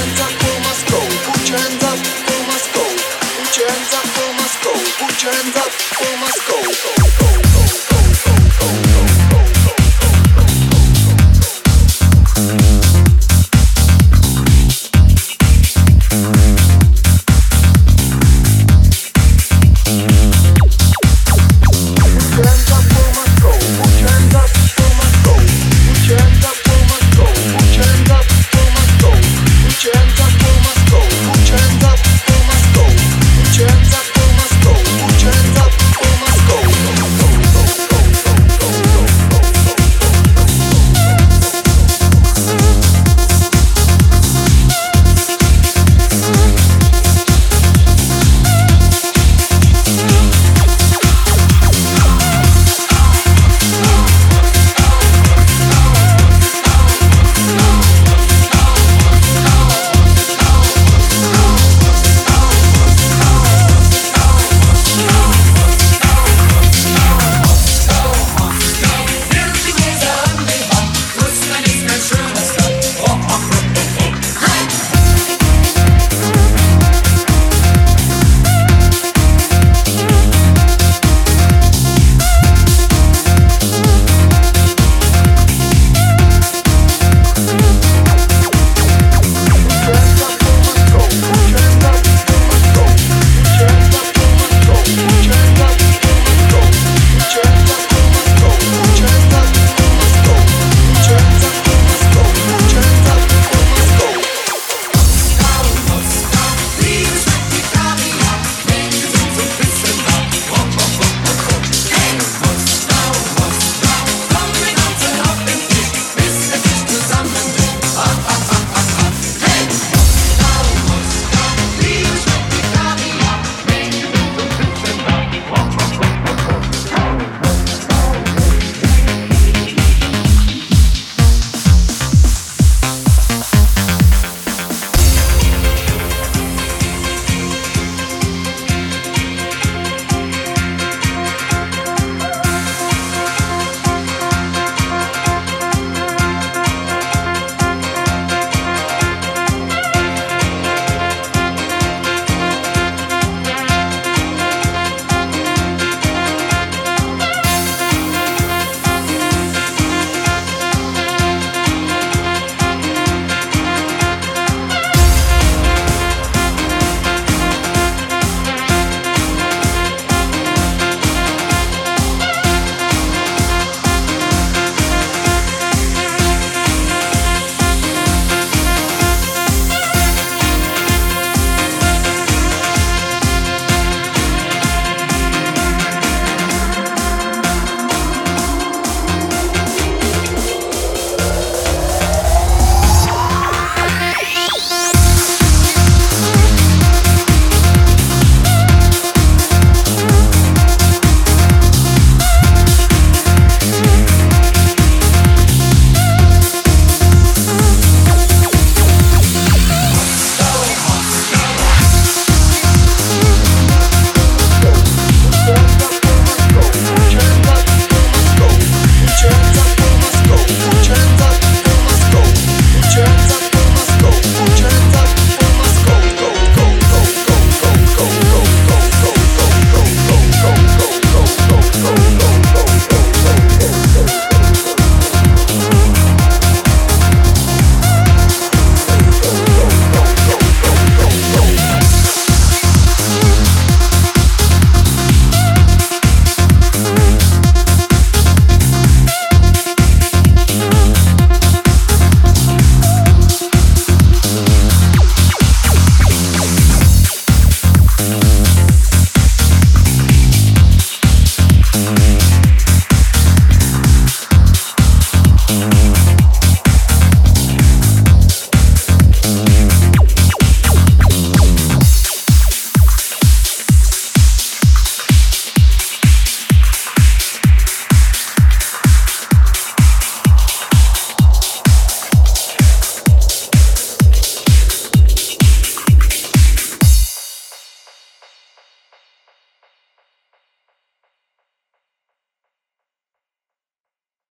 hands up must go.